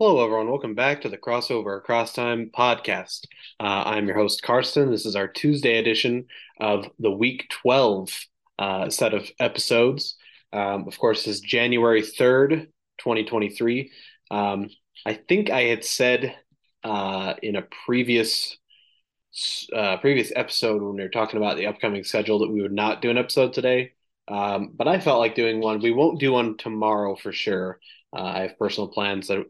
Hello, everyone. Welcome back to the Crossover Across Time podcast. Uh, I'm your host, Karston. This is our Tuesday edition of the Week 12 uh, set of episodes. Um, of course, this is January 3rd, 2023. Um, I think I had said uh, in a previous uh, previous episode when we were talking about the upcoming schedule that we would not do an episode today. Um, but I felt like doing one. We won't do one tomorrow for sure. Uh, I have personal plans that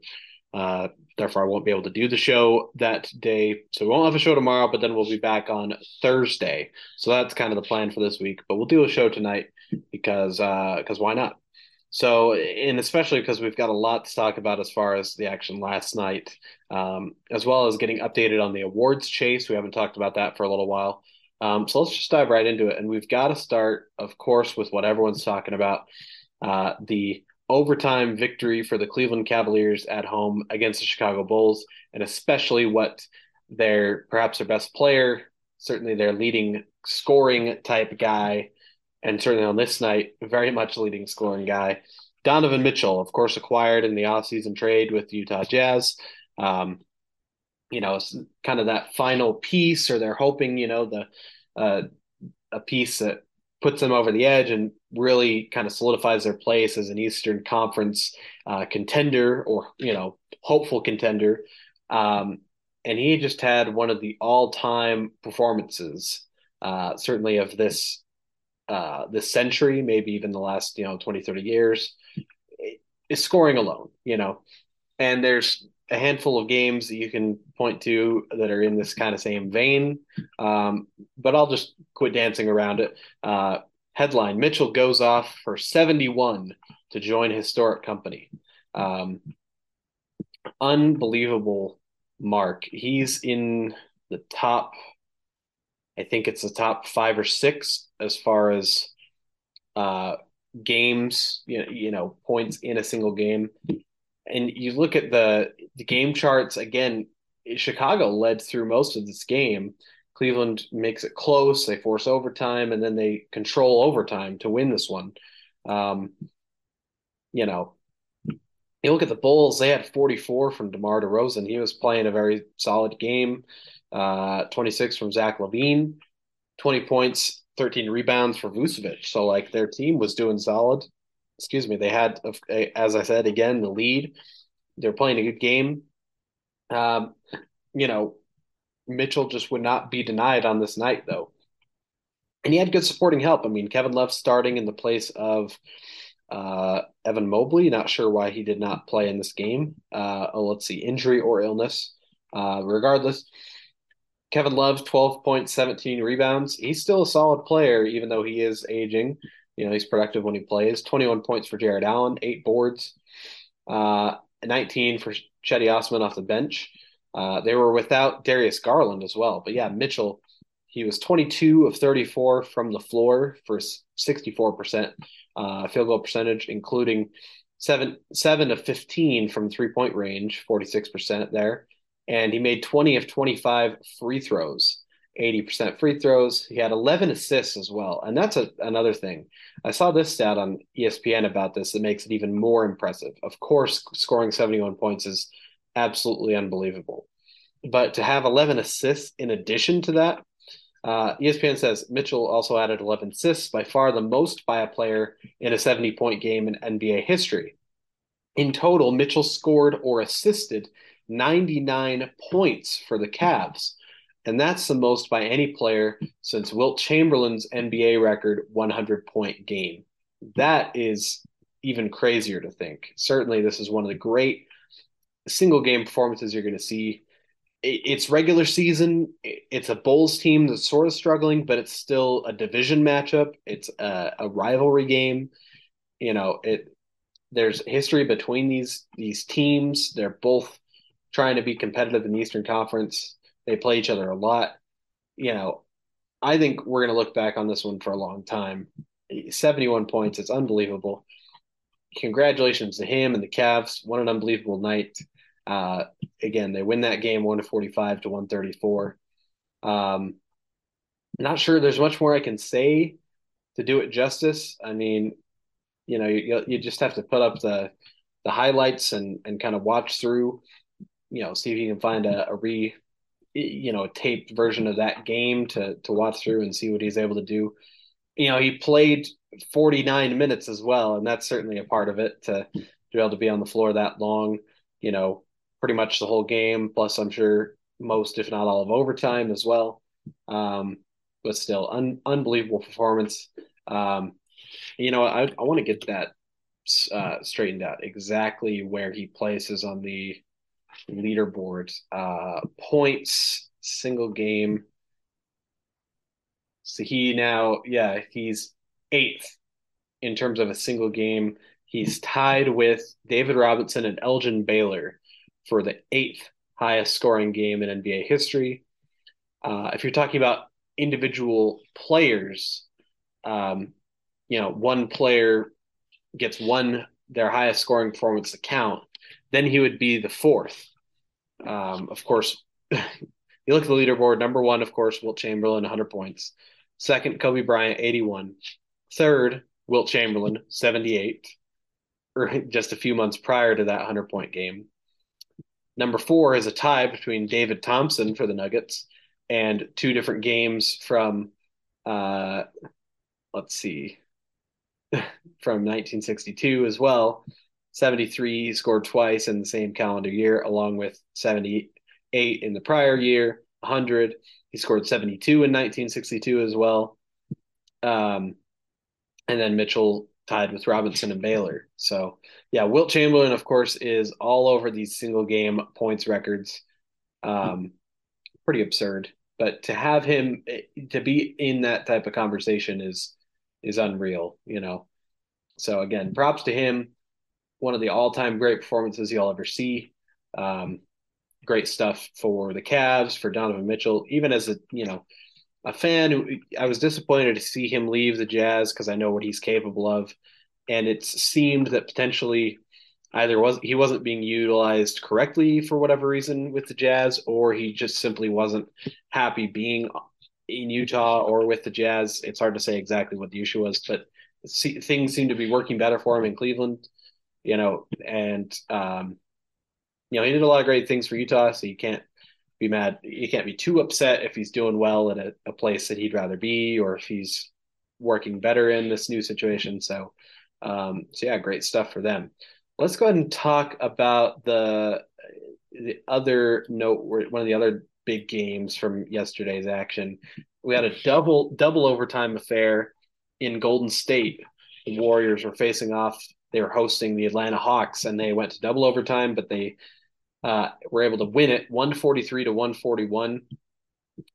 uh, therefore, I won't be able to do the show that day. So we won't have a show tomorrow, but then we'll be back on Thursday. So that's kind of the plan for this week. But we'll do a show tonight because uh because uh, why not? So, and especially because we've got a lot to talk about as far as the action last night, um, as well as getting updated on the awards chase. We haven't talked about that for a little while. Um, so let's just dive right into it. And we've got to start, of course, with what everyone's talking about uh, the overtime victory for the Cleveland Cavaliers at home against the Chicago Bulls, and especially what their perhaps their best player, certainly their leading scoring type guy, and certainly on this night, very much leading scoring guy. Donovan Mitchell, of course, acquired in the offseason trade with Utah Jazz. Um, you know, kind of that final piece, or they're hoping, you know, the uh, a piece that puts them over the edge and really kind of solidifies their place as an Eastern Conference uh, contender or you know hopeful contender. Um, and he just had one of the all-time performances, uh, certainly of this uh, this century, maybe even the last you know 20, 30 years. Is scoring alone, you know, and there's a handful of games that you can point to that are in this kind of same vein. Um, but I'll just quit dancing around it. Uh, headline Mitchell goes off for 71 to join historic company. Um, unbelievable mark. He's in the top, I think it's the top five or six as far as uh, games, you know, you know, points in a single game and you look at the the game charts again. Chicago led through most of this game. Cleveland makes it close. They force overtime, and then they control overtime to win this one. Um, you know, you look at the Bulls. They had 44 from DeMar DeRozan. He was playing a very solid game. Uh, 26 from Zach LaVine, 20 points, 13 rebounds for Vucevic. So like their team was doing solid excuse me, they had, as I said again, the lead. They're playing a good game. Um, you know, Mitchell just would not be denied on this night, though. And he had good supporting help. I mean, Kevin Love starting in the place of uh, Evan Mobley. Not sure why he did not play in this game. Uh, oh, let's see, injury or illness. Uh, regardless, Kevin Love, 12 points, 17 rebounds. He's still a solid player, even though he is aging. You know, he's productive when he plays. 21 points for Jarrett Allen, eight boards, uh, 19 for Cedi Osman off the bench. Uh, they were without Darius Garland as well. But yeah, Mitchell, he was 22 of 34 from the floor for 64% uh, field goal percentage, including seven seven of 15 from three point range, 46% there. And he made 20 of 25 free throws. 80% free throws. He had 11 assists as well. And that's a, another thing. I saw this stat on ESPN about this that makes it even more impressive. Of course, scoring 71 points is absolutely unbelievable. But to have 11 assists in addition to that, uh, ESPN says Mitchell also added 11 assists, by far the most by a player in a 70 point game in NBA history. In total, Mitchell scored or assisted 99 points for the Cavs and that's the most by any player since Wilt Chamberlain's NBA record 100 point game. That is even crazier to think. Certainly, this is one of the great single game performances you're going to see. It's regular season. It's a Bulls team that's sort of struggling, but it's still a division matchup. It's a, a rivalry game. You know, it. There's history between these these teams. They're both trying to be competitive in the Eastern Conference they play each other a lot. You know, I think we're going to look back on this one for a long time. 71 points. It's unbelievable. Congratulations to him and the Cavs. What an unbelievable night. Uh, again, they win that game 145 to 134. Um, not sure there's much more I can say to do it justice. I mean, you know, you, you just have to put up the the highlights and and kind of watch through, you know, see if you can find a, a re you know a taped version of that game to to watch through and see what he's able to do. You know, he played 49 minutes as well, and that's certainly a part of it to, be able to be on the floor that long. You know, pretty much the whole game. Plus, I'm sure most, if not all, of overtime as well. Um, but still, un- unbelievable performance. Um, you know, I, I want to get that uh, straightened out exactly where he places on the leaderboard. Uh, points, single game. So he now, yeah, he's eighth in terms of a single game. He's tied with David Robinson and Elgin Baylor for the eighth highest scoring game in NBA history. Uh, if you're talking about individual players, um, you know, one player gets one their highest scoring performance to count, then he would be the fourth. Um, of course, you look at the leaderboard. Number one, of course, Wilt Chamberlain, 100 points. Second, Kobe Bryant, 81. Third, Wilt Chamberlain, 78, or just a few months prior to that 100 point game. Number four is a tie between David Thompson for the Nuggets and two different games from, uh, let's see, from 1962 as well. 73 scored twice in the same calendar year, along with 78 in the prior year, 100. He scored 72 in 1962 as well. Um, and then Mitchell tied with Robinson and Baylor. So, yeah, Wilt Chamberlain, of course, is all over these single game points records. Um, pretty absurd. But to have him to be in that type of conversation is is unreal, you know. So again, props to him. One of the all-time great performances you'll ever see. Um, great stuff for the Cavs, for Donovan Mitchell, even as a you know a fan I was disappointed to see him leave the Jazz because I know what he's capable of, and it seemed that potentially either was he wasn't being utilized correctly for whatever reason with the Jazz, or he just simply wasn't happy being in Utah or with the Jazz. It's hard to say exactly what the issue was, but see, things seem to be working better for him in Cleveland, you know, and um, you know he did a lot of great things for Utah, so you can't be mad. You can't be too upset if he's doing well at a, a place that he'd rather be, or if he's working better in this new situation. So, um, so yeah, great stuff for them. Let's go ahead and talk about the the other note, one of the other big games from yesterday's action. We had a double double overtime affair in Golden State. The Warriors were facing off. They were hosting the Atlanta Hawks, and they went to double overtime, but they uh, were able to win it 143 to 141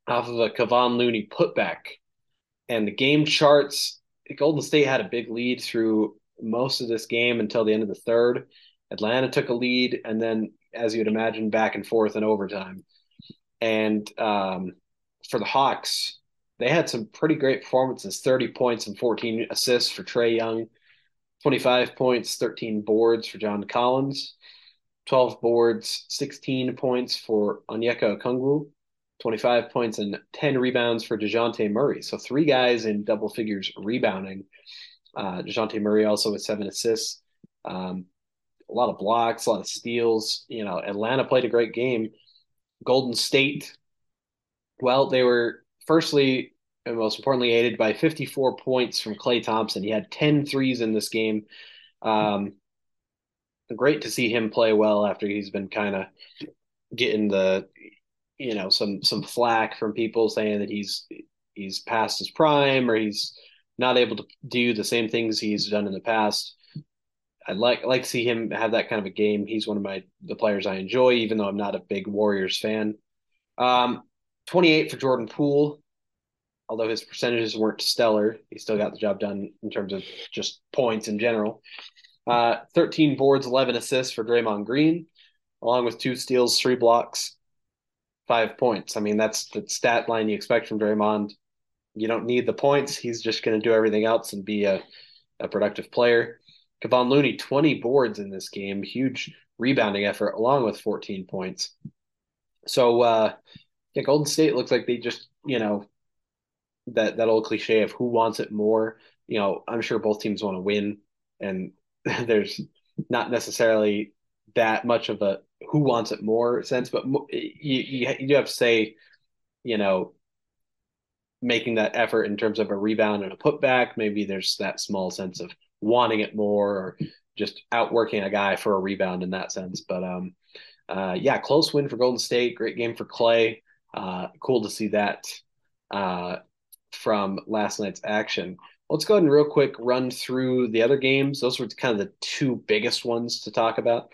off of a Kevon Looney putback. And the game charts, Golden State had a big lead through most of this game until the end of the third. Atlanta took a lead, and then, as you'd imagine, back and forth in overtime. And um, for the Hawks, they had some pretty great performances 30 points and 14 assists for Trae Young, 25 points, 13 boards for John Collins. 12 boards, 16 points for Onyeka Okongwu, 25 points and 10 rebounds for DeJounte Murray. So three guys in double figures rebounding. Uh, DeJounte Murray also with seven assists. Um, a lot of blocks, a lot of steals. You know, Atlanta played a great game. Golden State, well, they were firstly and most importantly aided by 54 points from Klay Thompson. He had 10 threes in this game. Um, great to see him play well after he's been kind of getting the you know some some flack from people saying that he's he's past his prime or he's not able to do the same things he's done in the past. I'd like like to see him have that kind of a game. He's one of my the players I enjoy, even though I'm not a big Warriors fan. Um, 28 for Jordan Poole, although his percentages weren't stellar, he still got the job done in terms of just points in general. Uh, 13 boards, 11 assists for Draymond Green, along with two steals, three blocks, five points. I mean, that's the stat line you expect from Draymond. You don't need the points. He's just going to do everything else and be a, a productive player. Kevon Looney, 20 boards in this game, huge rebounding effort, along with 14 points. So, uh, yeah, Golden State looks like they just, you know, that that old cliche of who wants it more. You know, I'm sure both teams want to win, and there's not necessarily that much of a who wants it more sense, but you, you, you have to say, you know, making that effort in terms of a rebound and a putback. Maybe there's that small sense of wanting it more or just outworking a guy for a rebound in that sense. But um, uh, yeah, close win for Golden State. Great game for Klay. Uh, cool to see that uh, from last night's action. Let's go ahead and real quick run through the other games. Those were kind of the two biggest ones to talk about.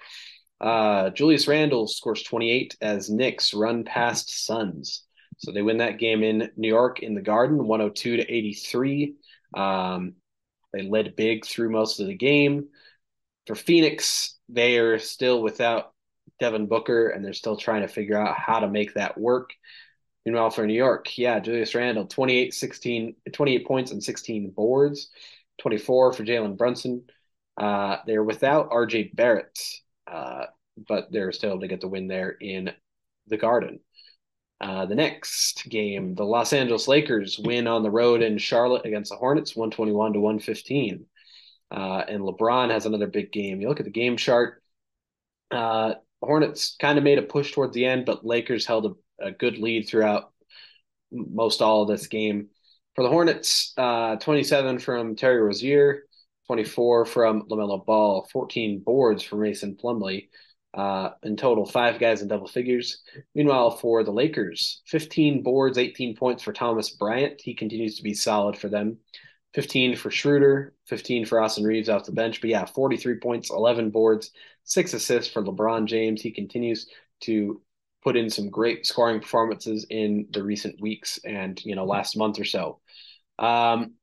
Uh, Julius Randle scores 28 as Knicks run past Suns. So they win that game in New York in the Garden, 102 to 83. Um, they led big through most of the game. For Phoenix, they are still without Devin Booker, and they're still trying to figure out how to make that work. Meanwhile, for New York, yeah, Julius Randle, 28, 16, 28 points and 16 boards, 24 for Jalen Brunson. Uh, they're without RJ Barrett, uh, but they're still able to get the win there in the Garden. Uh, the next game, the Los Angeles Lakers win on the road in Charlotte against the Hornets, 121 to 115. Uh, and LeBron has another big game. You look at the game chart. Uh, Hornets kind of made a push towards the end, but Lakers held a, a, good lead throughout most all of this game. For the Hornets, uh, 27 from Terry Rozier, 24 from LaMelo Ball, 14 boards for Mason Plumlee. Uh, in total, five guys in double figures. Meanwhile, for the Lakers, 15 boards, 18 points for Thomas Bryant. He continues to be solid for them. 15 for Schroeder, 15 for Austin Reaves off the bench. But yeah, 43 points, 11 boards, six assists for LeBron James. He continues to put in some great scoring performances in the recent weeks and you know last month or so. Um,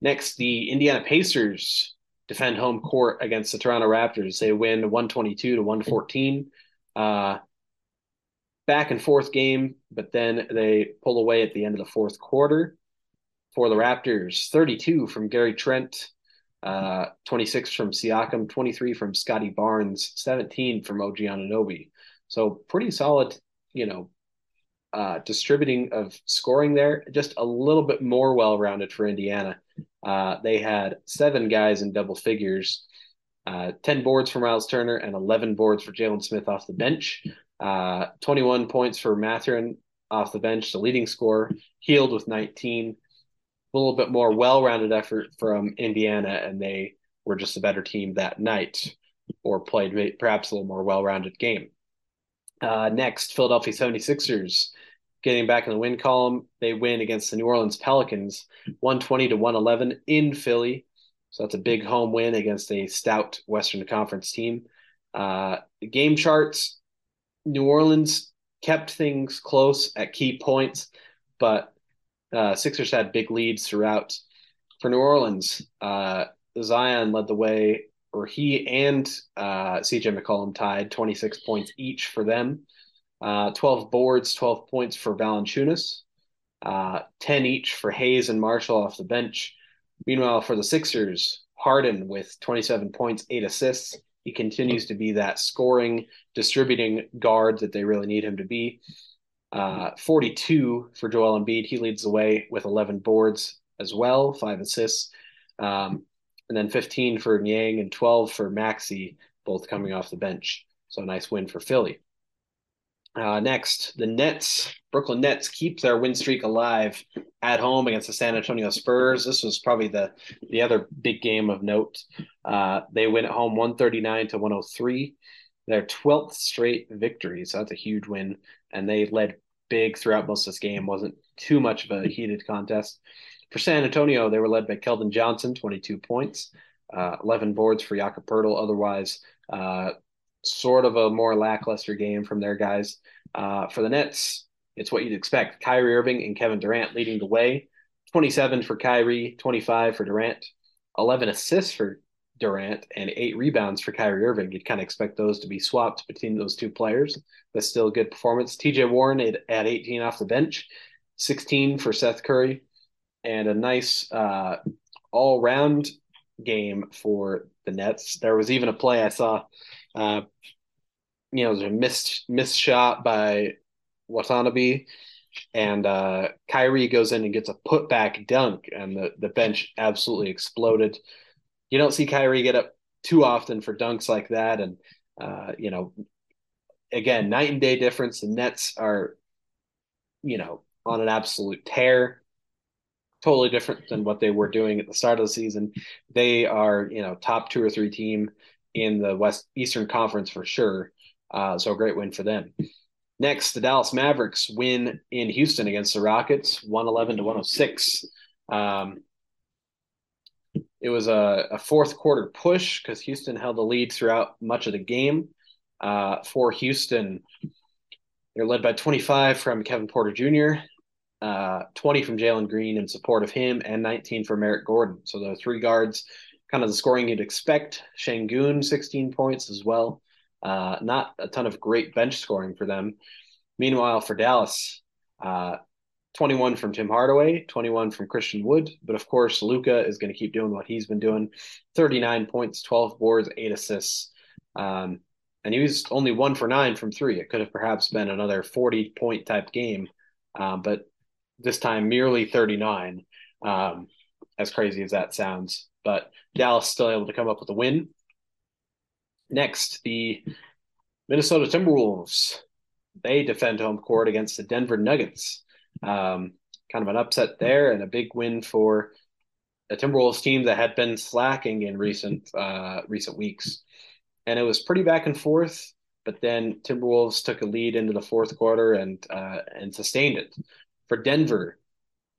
next, the Indiana Pacers defend home court against the Toronto Raptors. They win 122 to 114. Uh, back and forth game, but then they pull away at the end of the fourth quarter for the Raptors 32 from Gary Trent, uh, 26 from Siakam, 23 from Scottie Barnes, 17 from OG Anunoby. So pretty solid, you know, uh, distributing of scoring there. Just a little bit more well rounded for Indiana. Uh, they had seven guys in double figures, uh, 10 boards for Miles Turner and 11 boards for Jalen Smith off the bench, uh, 21 points for Mathurin off the bench, the leading scorer, Hield with 19. A little bit more well rounded effort from Indiana, and they were just a better team that night or played perhaps a little more well rounded game. Uh, next, Philadelphia 76ers getting back in the win column. They win against the New Orleans Pelicans, 120 to 111 in Philly. So that's a big home win against a stout Western Conference team. Uh, game charts, New Orleans kept things close at key points, but uh, Sixers had big leads throughout. For New Orleans, uh, Zion led the way, or he and uh, CJ McCollum tied 26 points each for them. Uh, 12 boards, 12 points for Valanciunas, uh, 10 each for Hayes and Marshall off the bench. Meanwhile, for the Sixers, Harden with 27 points, eight assists. He continues to be that scoring, distributing guard that they really need him to be. Uh, 42 for Joel Embiid. He leads the way with 11 boards as well, five assists. Um, and then 15 for Niang and 12 for Maxey, both coming off the bench. So a nice win for Philly. Uh, next, the Nets, Brooklyn Nets keep their win streak alive at home against the San Antonio Spurs. This was probably the the other big game of note. Uh, they win at home 139 to 103. Their 12th straight victory, so that's a huge win. And they led big throughout most of this game. wasn't too much of a heated contest. For San Antonio, they were led by Keldon Johnson, 22 points, uh, 11 boards for Jakob Poeltl. Otherwise, uh, sort of a more lackluster game from their guys. Uh, for the Nets, it's what you'd expect. Kyrie Irving and Kevin Durant leading the way. 27 for Kyrie, 25 for Durant, 11 assists for Durant, and eight rebounds for Kyrie Irving. You'd kind of expect those to be swapped between those two players. That's still a good performance. TJ Warren at 18 off the bench, 16 for Seth Curry, and a nice uh, all round game for the Nets. There was even a play I saw uh, you know, there's a missed missed shot by Watanabe, and uh, Kyrie goes in and gets a putback dunk, and the, the bench absolutely exploded. You don't see Kyrie get up too often for dunks like that. And, uh, you know, again, night and day difference. The Nets are, you know, on an absolute tear, totally different than what they were doing at the start of the season. They are, you know, top two or three team in the West Eastern Conference for sure. Uh, so a great win for them. Next, the Dallas Mavericks win in Houston against the Rockets, 111 to 106. Um, it was a, a, fourth quarter push because Houston held the lead throughout much of the game. Uh, for Houston, they're led by 25 from Kevin Porter Jr., uh, 20 from Jalen Green in support of him, and 19 from Merrick Gordon. So the three guards, kind of the scoring you'd expect. Sengun, 16 points as well. Uh, not a ton of great bench scoring for them. Meanwhile, for Dallas, uh, 21 from Tim Hardaway, 21 from Christian Wood. But of course, Luka is going to keep doing what he's been doing 39 points, 12 boards, eight assists. Um, and he was only one for nine from three. It could have perhaps been another 40 point type game, um, but this time merely 39. Um, as crazy as that sounds, but Dallas still able to come up with a win. Next, the Minnesota Timberwolves. They defend home court against the Denver Nuggets. Um, kind of an upset there and a big win for a Timberwolves team that had been slacking in recent uh, recent weeks. And it was pretty back and forth, but then Timberwolves took a lead into the fourth quarter and uh, and sustained it. For Denver,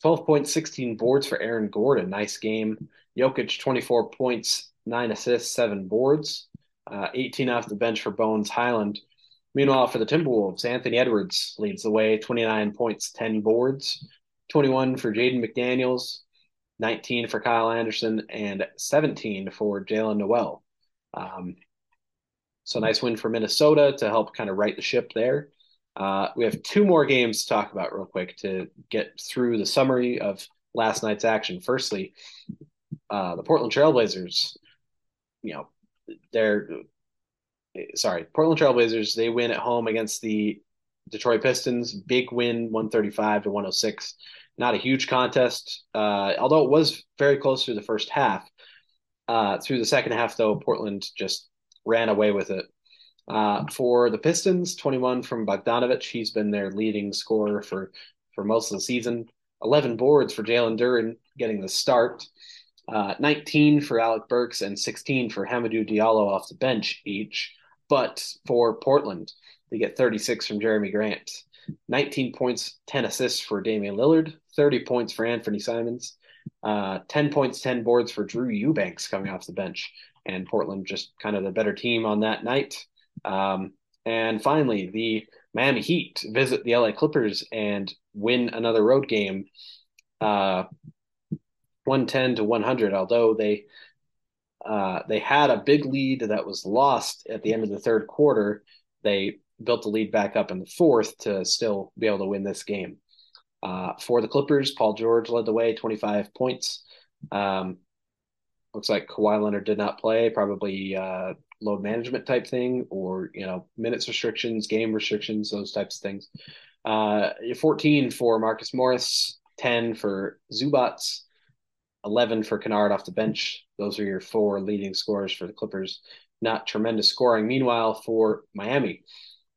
12 points, 16 boards for Aaron Gordon. Nice game. Jokic, 24 points, nine assists, seven boards. Uh, 18 off the bench for Bones Hyland. Meanwhile, for the Timberwolves, Anthony Edwards leads the way, 29 points, 10 boards, 21 for Jaden McDaniels, 19 for Kyle Anderson, and 17 for Jaylen Nowell. Um, so nice win for Minnesota to help kind of right the ship there. Uh, we have two more games to talk about real quick to get through the summary of last night's action. Firstly, uh, the Portland Trailblazers, you know, they're sorry, Portland Trailblazers, they win at home against the Detroit Pistons. Big win, 135 to 106. Not a huge contest, uh, although it was very close through the first half. Uh, through the second half, though, Portland just ran away with it. Uh, for the Pistons, 21 from Bogdanovich. He's been their leading scorer for, for most of the season. 11 boards for Jalen Duren getting the start. Uh, 19 for Alec Burks and 16 for Hamidou Diallo off the bench each. But for Portland, they get 36 from Jerami Grant, 19 points, 10 assists for Damian Lillard, 30 points for Anthony Simons, uh, 10 points, 10 boards for Drew Eubanks coming off the bench. And Portland just kind of the better team on that night. Um, and finally, the Miami Heat visit the LA Clippers and win another road game, uh, 110 to 100, although they uh, they had a big lead that was lost at the end of the third quarter. They built the lead back up in the fourth to still be able to win this game. Uh, for the Clippers, Paul George led the way, 25 points. Um, looks like Kawhi Leonard did not play, probably uh, load management type thing, or you know minutes restrictions, game restrictions, those types of things. Uh, 14 for Marcus Morris, 10 for Zubac 11 for Kennard off the bench. Those are your four leading scorers for the Clippers. Not tremendous scoring. Meanwhile, for Miami,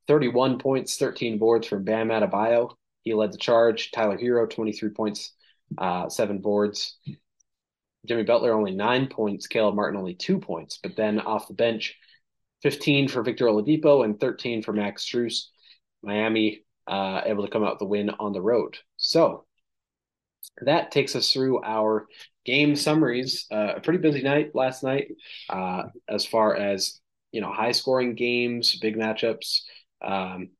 31 points, 13 boards from Bam Adebayo. He led the charge. Tyler Herro 23 points, uh, seven boards. Jimmy Butler only nine points. Caleb Martin only two points. But then off the bench, 15 for Victor Oladipo and 13 for Max Strus. Miami uh, able to come out with the win on the road. So that takes us through our game summaries. Uh, a pretty busy night last night, uh, as far as you know, high scoring games, big matchups. Um,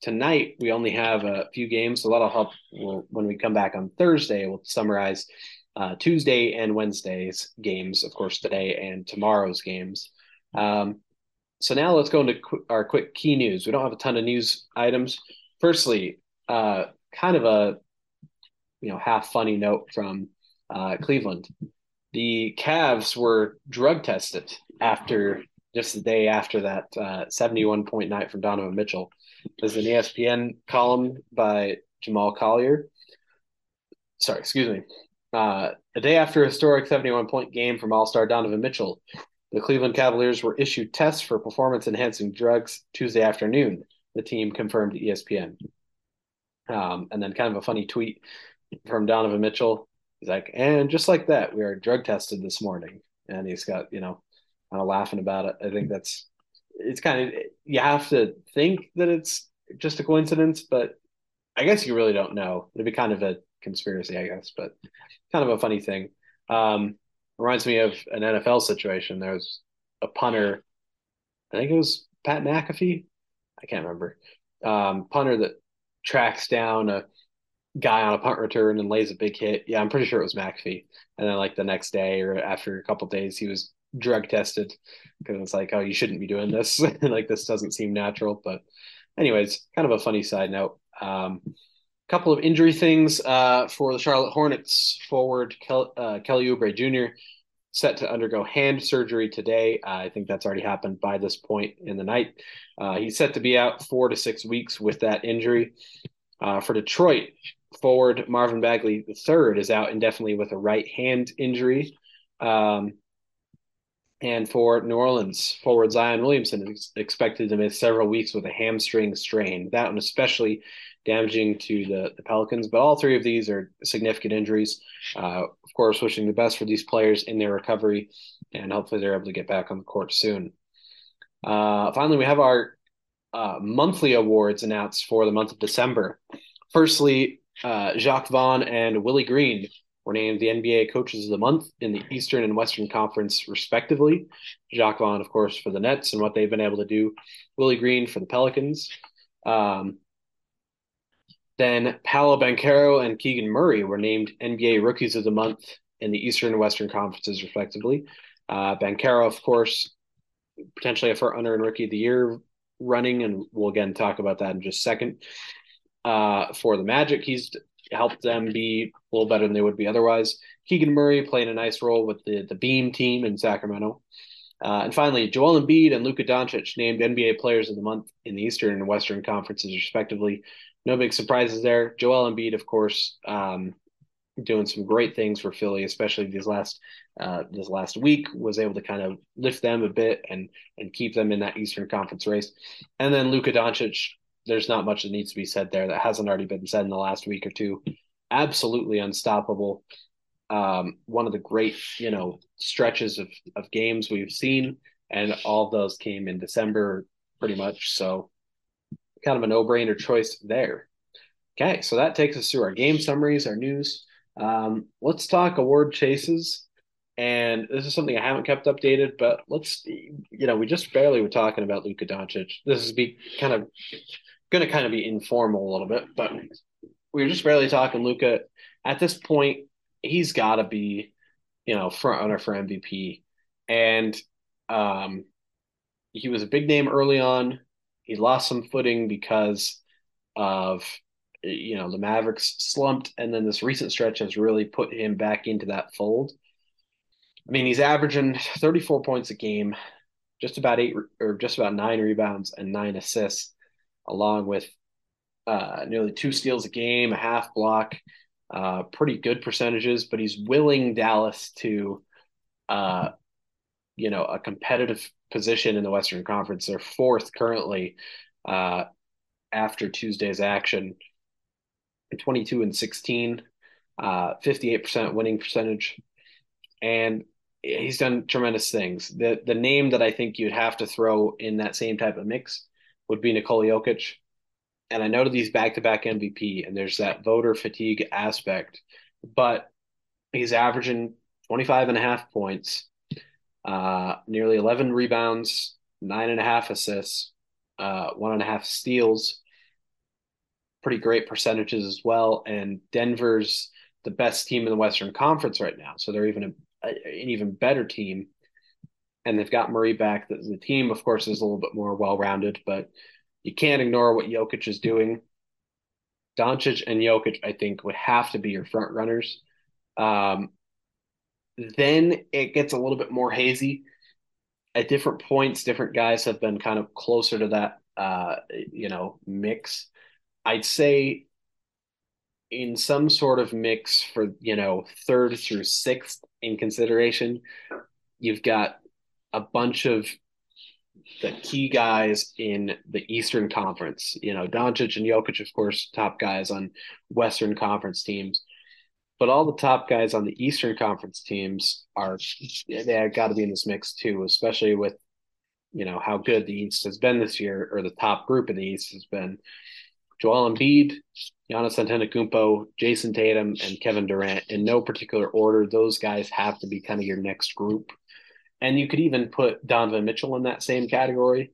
tonight we only have a few games, so that'll help we'll, when we come back on Thursday. We'll summarize uh, Tuesday and Wednesday's games, of course, today and tomorrow's games. Um, so now let's go into qu- our quick key news. We don't have a ton of news items. Firstly, uh, kind of a you know half funny note from uh, Cleveland. The Cavs were drug tested after just the day after that uh, 71 point night from Donovan Mitchell. There's an ESPN column by Jamal Collier. Sorry, excuse me. Uh, a day after a historic 71 point game from All Star Donovan Mitchell, The Cleveland Cavaliers were issued tests for performance enhancing drugs Tuesday afternoon, the team confirmed ESPN. Um, and then kind of a funny tweet from Donovan Mitchell. He's like, and just like that, we are drug tested this morning. And he's got, you know, kind of laughing about it. I think that's, it's kind of, you have to think that it's just a coincidence, but I guess you really don't know. It'd be kind of a conspiracy, I guess, but kind of a funny thing. Um, reminds me of an NFL situation. There was a punter, I think it was Pat McAfee. I can't remember. Um, punter that tracks down a guy on a punt return and lays a big hit. Yeah, I'm pretty sure it was McAfee. And then like the next day or after a couple days, he was drug tested because it's like, oh, you shouldn't be doing this. like this doesn't seem natural. But anyways, kind of a funny side note. Um, couple of injury things uh, for the Charlotte Hornets forward Kel- uh, Kelly Oubre Jr. set to undergo hand surgery today. Uh, I think that's already happened by this point in the night. Uh, he's set to be out four to six weeks with that injury. Uh, for Detroit, forward Marvin Bagley III is out indefinitely with a right hand injury. Um, and for New Orleans, forward Zion Williamson is expected to miss several weeks with a hamstring strain. That one especially damaging to the, the Pelicans. But all three of these are significant injuries. Uh, of course, wishing the best for these players in their recovery, and hopefully they're able to get back on the court soon. Uh, finally, we have our uh, monthly awards announced for the month of December. Firstly, uh, Jacque Vaughn and Willie Green were named the NBA Coaches of the Month in the Eastern and Western Conference, respectively. Jacque Vaughn, of course, for the Nets and what they've been able to do. Willie Green for the Pelicans. Um, then Paolo Banchero and Keegan Murray were named NBA Rookies of the Month in the Eastern and Western Conferences, respectively. Uh, of course, potentially a front runner and Rookie of the Year running, and we'll again talk about that in just a second. Uh, for the Magic, he's helped them be a little better than they would be otherwise. Keegan Murray playing a nice role with the the Beam team in Sacramento. Uh, and finally, Joel Embiid and Luka Doncic named NBA Players of the Month in the Eastern and Western conferences, respectively. No big surprises there. Joel Embiid, of course, um, doing some great things for Philly, especially these last uh, this last week, was able to kind of lift them a bit and and keep them in that Eastern Conference race. And then Luka Doncic there's not much that needs to be said there that hasn't already been said in the last week or two. Absolutely unstoppable. Um, one of the great, you know, stretches of, of games we've seen, and all those came in December pretty much. So kind of a no-brainer choice there. Okay, so that takes us through our game summaries, our news. Um, let's talk award chases. And this is something I haven't kept updated, but let's, you know, we just barely were talking about Luka Doncic. This is be kind of going to kind of be informal a little bit, but we were just barely talking Luka. At this point, he's got to be, you know, front runner for MVP, and um, he was a big name early on. He lost some footing because of you know the Mavericks slumped, and then this recent stretch has really put him back into that fold. I mean, he's averaging 34 points a game, just about eight or just about nine rebounds and nine assists along with uh, nearly two steals a game, a half block, uh, pretty good percentages. But he's willing Dallas to, uh, you know, a competitive position in the Western Conference. They're fourth currently uh, after Tuesday's action, 22 and 16, 58% uh, winning percentage. And he's done tremendous things. The the name that I think you'd have to throw in that same type of mix would be Nikola Jokic. And I know that he's back to back MVP and there's that voter fatigue aspect, but he's averaging 25 and a half points, uh, nearly 11 rebounds, nine and a half assists, uh, one and a half steals, pretty great percentages as well. And Denver's the best team in the Western Conference right now. So they're even a, an even better team and they've got Murray back. The, the team, of course, is a little bit more well rounded, but you can't ignore what Jokic is doing. Doncic and Jokic, I think, would have to be your front runners. Um, then it gets a little bit more hazy. At different points, different guys have been kind of closer to that, uh, you know, mix. I'd say in some sort of mix for you know third through sixth in consideration, you've got a bunch of the key guys in the Eastern Conference. You know, Doncic and Jokic, of course, top guys on Western Conference teams. But all the top guys on the Eastern Conference teams are they got to be in this mix too, especially with you know how good the East has been this year, or the top group in the East has been. Joel Embiid, Giannis Antetokounmpo, Jayson Tatum, and Kevin Durant in no particular order. Those guys have to be kind of your next group and you could even put Donovan Mitchell in that same category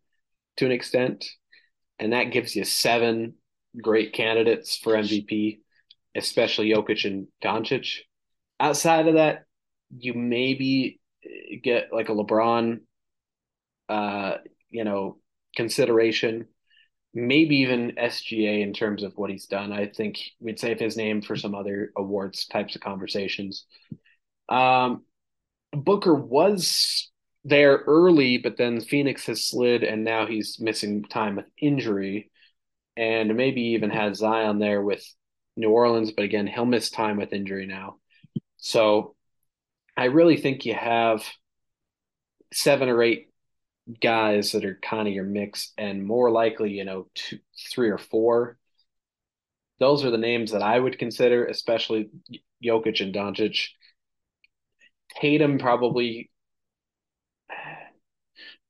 to an extent. And that gives you seven great candidates for MVP, especially Jokic and Doncic. Outside of that, you maybe get like a LeBron, uh, you know, consideration, maybe even SGA in terms of what he's done. I think we'd save his name for some other awards types of conversations. Um, Booker was there early, but then Phoenix has slid, and now he's missing time with injury, and maybe even had Zion there with New Orleans, but again, he'll miss time with injury now. So I really think you have seven or eight guys that are kind of your mix, and more likely, you know, two, three or four. Those are the names that I would consider, especially Jokic and Doncic. Tatum probably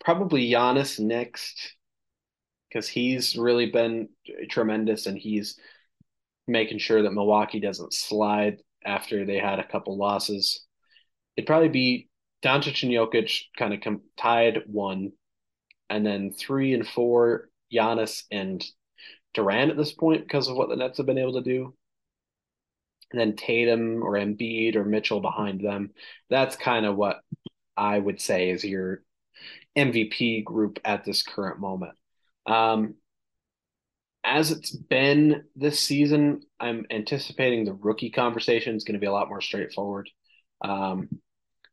probably Giannis next because he's really been tremendous and he's making sure that Milwaukee doesn't slide after they had a couple losses. It'd probably be Doncic and Jokic kind of com- tied one, and then three and four Giannis and Durant at this point because of what the Nets have been able to do and then Tatum or Embiid or Mitchell behind them. That's kind of what I would say is your MVP group at this current moment. Um, as it's been this season, I'm anticipating the rookie conversation is going to be a lot more straightforward. Um,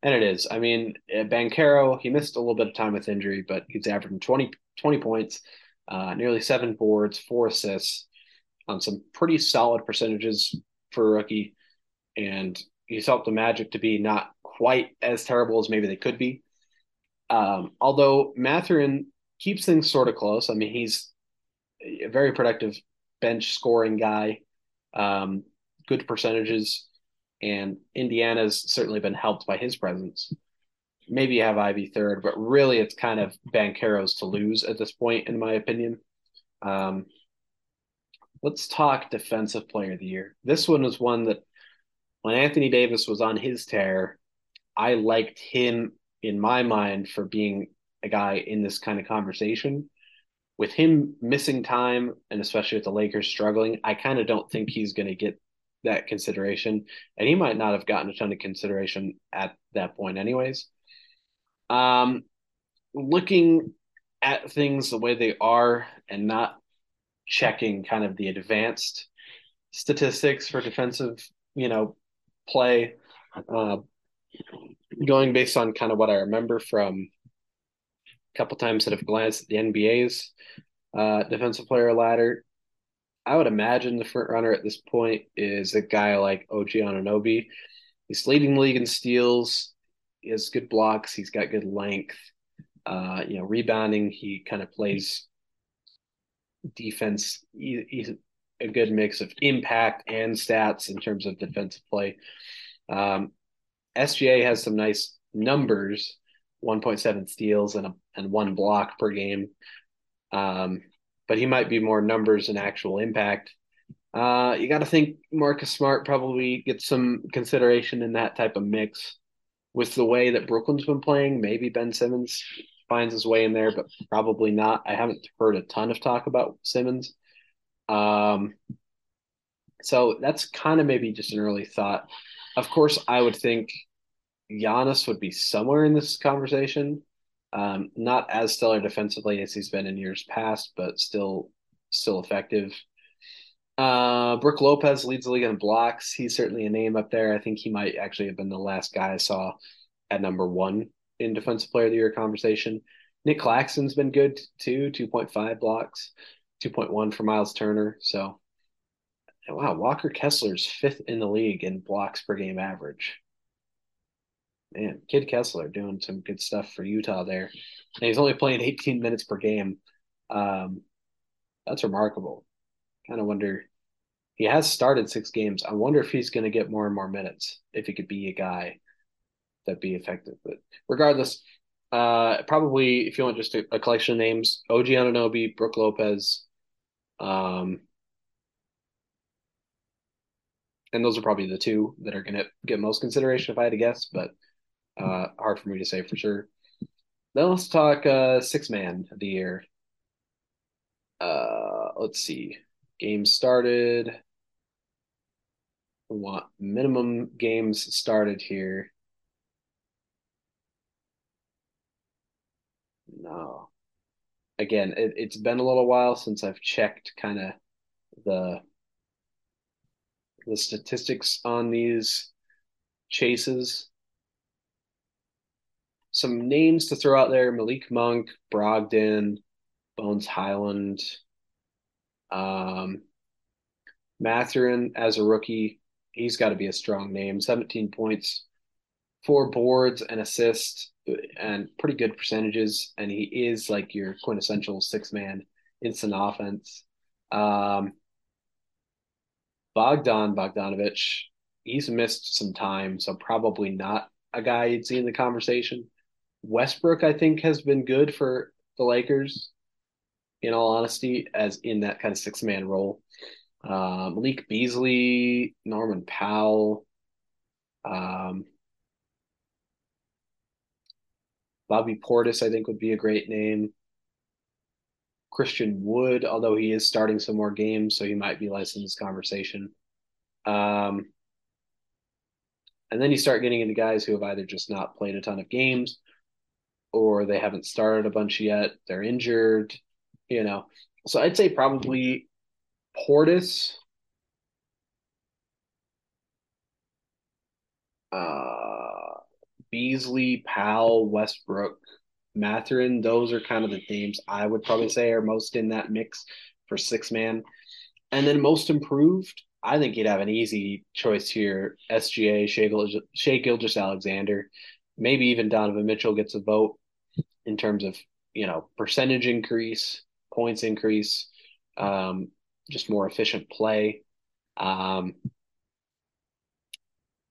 and it is. I mean, Banchero, he missed a little bit of time with injury, but he's averaging 20, 20 points, uh, nearly seven boards, four assists on some pretty solid percentages for a rookie, and he's helped the Magic to be not quite as terrible as maybe they could be. Um, although Mathurin keeps things sort of close. I mean, he's a very productive bench scoring guy, um, good percentages, and Indiana's certainly been helped by his presence. Maybe you have Ivey third, but really it's kind of Banchero's to lose at this point, in my opinion. Um, let's talk defensive player of the year. This one was one that when Anthony Davis was on his tear, I liked him in my mind for being a guy in this kind of conversation. With him missing time, and especially with the Lakers struggling, I kind of don't think he's going to get that consideration. And he might not have gotten a ton of consideration at that point, anyways. Um, looking at things the way they are and not checking kind of the advanced statistics for defensive, you know, play. Uh, going based on kind of what I remember from couple times that have glanced at the NBA's uh, defensive player ladder, I would imagine the front runner at this point is a guy like OG Anunoby. He's leading the league in steals. He has good blocks. He's got good length. Uh, you know, rebounding. He kind of plays defense. He, he's a good mix of impact and stats in terms of defensive play. Um, SGA has some nice numbers 1.7 steals and, a, and one block per game. Um, but he might be more numbers and actual impact. Uh, you got to think Marcus Smart probably gets some consideration in that type of mix with the way that Brooklyn's been playing. Maybe Ben Simmons finds his way in there, but probably not. I haven't heard a ton of talk about Simmons. Um, so that's kind of maybe just an early thought. Of course, I would think Giannis would be somewhere in this conversation. Um, not as stellar defensively as he's been in years past, but still still effective. Uh, Brook Lopez leads the league in blocks. He's certainly a name up there. I think he might actually have been the last guy I saw at number one in defensive player of the year conversation. Nic Claxton's been good too, 2.5 blocks, 2.1 for Miles Turner. So, wow, Walker Kessler's fifth in the league in blocks per game average. Man, Kid Kessler doing some good stuff for Utah there. And he's only playing 18 minutes per game. Um, that's remarkable. Kind of wonder. He has started six games. I wonder if he's going to get more and more minutes. If he could be a guy that'd be effective. But regardless, uh, probably if you want just a, a collection of names, OG Anunoby, Brook Lopez, um, and those are probably the two that are going to get most consideration if I had to guess, but uh, hard for me to say for sure. Then let's talk uh, six man of the year. Uh, let's see. Games started. We want minimum games started here. No. Again, it, it's been a little while since I've checked kind of the the statistics on these chases. Some names to throw out there: Malik Monk, Brogdon, Bones Hyland, um, Mathurin as a rookie. He's got to be a strong name. 17 points, four boards and assists, and pretty good percentages. And he is like your quintessential six man instant offense. Um, Bogdan Bogdanovich, he's missed some time, so probably not a guy you'd see in the conversation. Westbrook, I think, has been good for the Lakers, in all honesty, as in that kind of six man role. Uh, Malik Beasley, Norman Powell, um, Bobby Portis, I think, would be a great name. Christian Wood, although he is starting some more games, so he might be less in this conversation. Um, and then you start getting into guys who have either just not played a ton of games or they haven't started a bunch yet. They're injured, you know. So I'd say probably Portis. Uh, Beasley, Powell, Westbrook, Mathurin, those are kind of the names I would probably say are most in that mix for six man. And then most improved, I think you'd have an easy choice here. SGA, Shai, Shai Gilgeous-Alexander, maybe even Donovan Mitchell gets a vote in terms of, you know, percentage increase, points increase, um, just more efficient play. Um,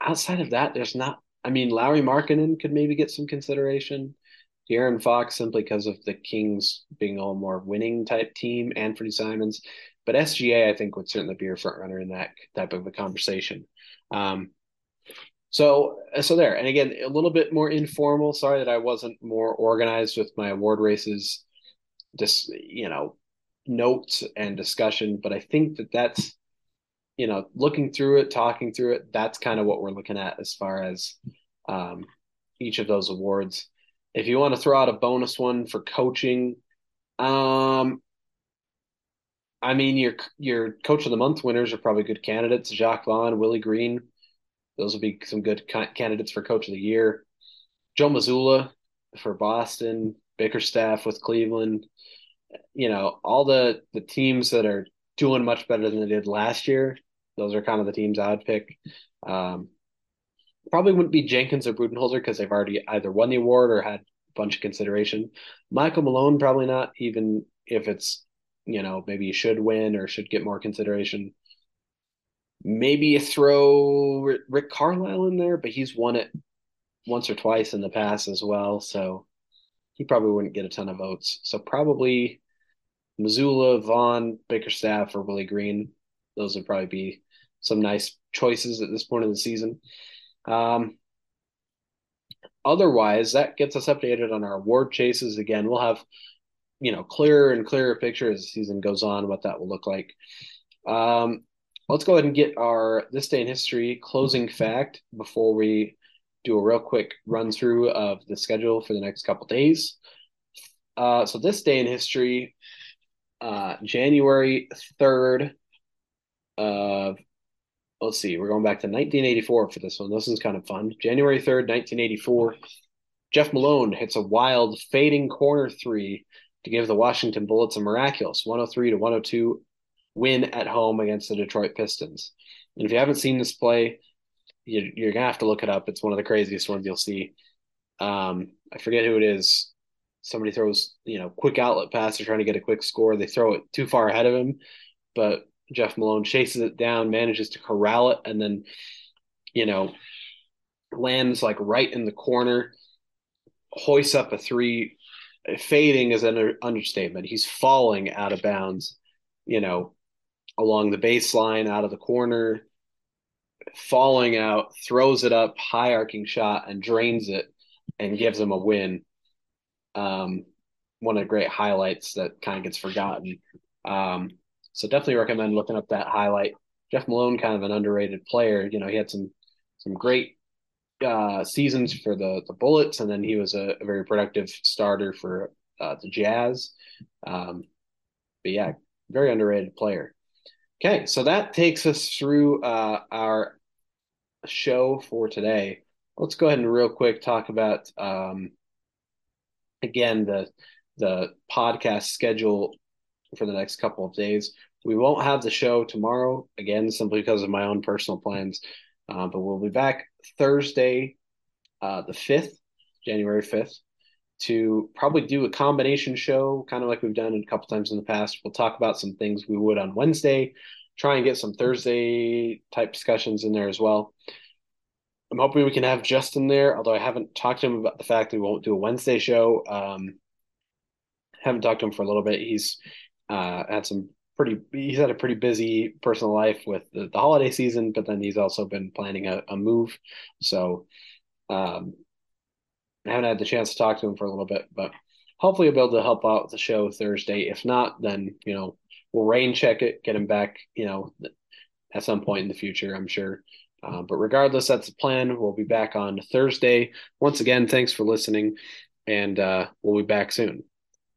outside of that, there's not, I mean, Lauri Markkanen could maybe get some consideration. De'Aaron Fox simply because of the Kings being a more winning type team, Anfernee Simons. But SGA, I think, would certainly be a front runner in that type of a conversation. Um, so, so there, and again, a little bit more informal. Sorry that I wasn't more organized with my award races, just you know, notes and discussion. But I think that that's, you know, looking through it, talking through it. That's kind of what we're looking at as far as um, each of those awards. If you want to throw out a bonus one for coaching, um, I mean your your coach of the month winners are probably good candidates. Jacque Vaughn, Willie Green, those would be some good candidates for coach of the year. Joe Mazzulla for Boston, Bickerstaff with Cleveland. You know all the the teams that are doing much better than they did last year. Those are kind of the teams I'd pick. Um, Probably wouldn't be Jenkins or Budenholzer because they've already either won the award or had a bunch of consideration. Michael Malone, probably not, even if it's, you know, maybe you should win or should get more consideration. Maybe throw Rick Carlisle in there, but he's won it once or twice in the past as well. So he probably wouldn't get a ton of votes. So probably Mazzulla, Vaughn, Bickerstaff, or Willie Green. Those would probably be some nice choices at this point of the season. Um, otherwise, that gets us updated on our award chases. Again, we'll have you know clearer and clearer picture as the season goes on what that will look like. Um, let's go ahead and get our this day in history closing fact before we do a real quick run through of the schedule for the next couple days. Uh, so this day in history, uh, January third of let's see, we're going back to 1984 for this one. This is kind of fun. January 3rd, 1984. Jeff Malone hits a wild fading corner three to give the Washington Bullets a miraculous 103 to 102 win at home against the Detroit Pistons. And if you haven't seen this play, you, you're gonna have to look it up. It's one of the craziest ones you'll see. Um, I forget who it is. Somebody throws, you know, quick outlet pass. They're trying to get a quick score. They throw it too far ahead of him, but Jeff Malone chases it down, manages to corral it, and then, you know, lands like right in the corner, hoists up a three. Fading is an understatement. He's falling out of bounds, you know, along the baseline, out of the corner, falling out, throws it up, high arcing shot, and drains it and gives him a win. Um, one of the great highlights that kind of gets forgotten. Um, so definitely recommend looking up that highlight. Jeff Malone, kind of an underrated player. You know, he had some some great uh, seasons for the the Bullets, and then he was a, a very productive starter for uh, the Jazz. Um, but yeah, very underrated player. Okay, so that takes us through uh, our show for today. Let's go ahead and real quick talk about um, again the the podcast schedule for the next couple of days. We won't have the show tomorrow again, simply because of my own personal plans. Uh, but we'll be back Thursday, uh, the fifth, January fifth, to probably do a combination show, kind of like we've done a couple times in the past. We'll talk about some things we would on Wednesday, try and get some Thursday type discussions in there as well. I'm hoping we can have Justin there, although I haven't talked to him about the fact that we won't do a Wednesday show. Um, haven't talked to him for a little bit. He's uh, had some pretty, he's had a pretty busy personal life with the, the holiday season, but then he's also been planning a, a move. So um, I haven't had the chance to talk to him for a little bit, but hopefully I'll be able to help out with the show Thursday. If not, then, you know, we'll rain check it, get him back, you know, at some point in the future, I'm sure. Uh, but regardless, that's the plan. We'll be back on Thursday. Once again, thanks for listening, and uh, we'll be back soon.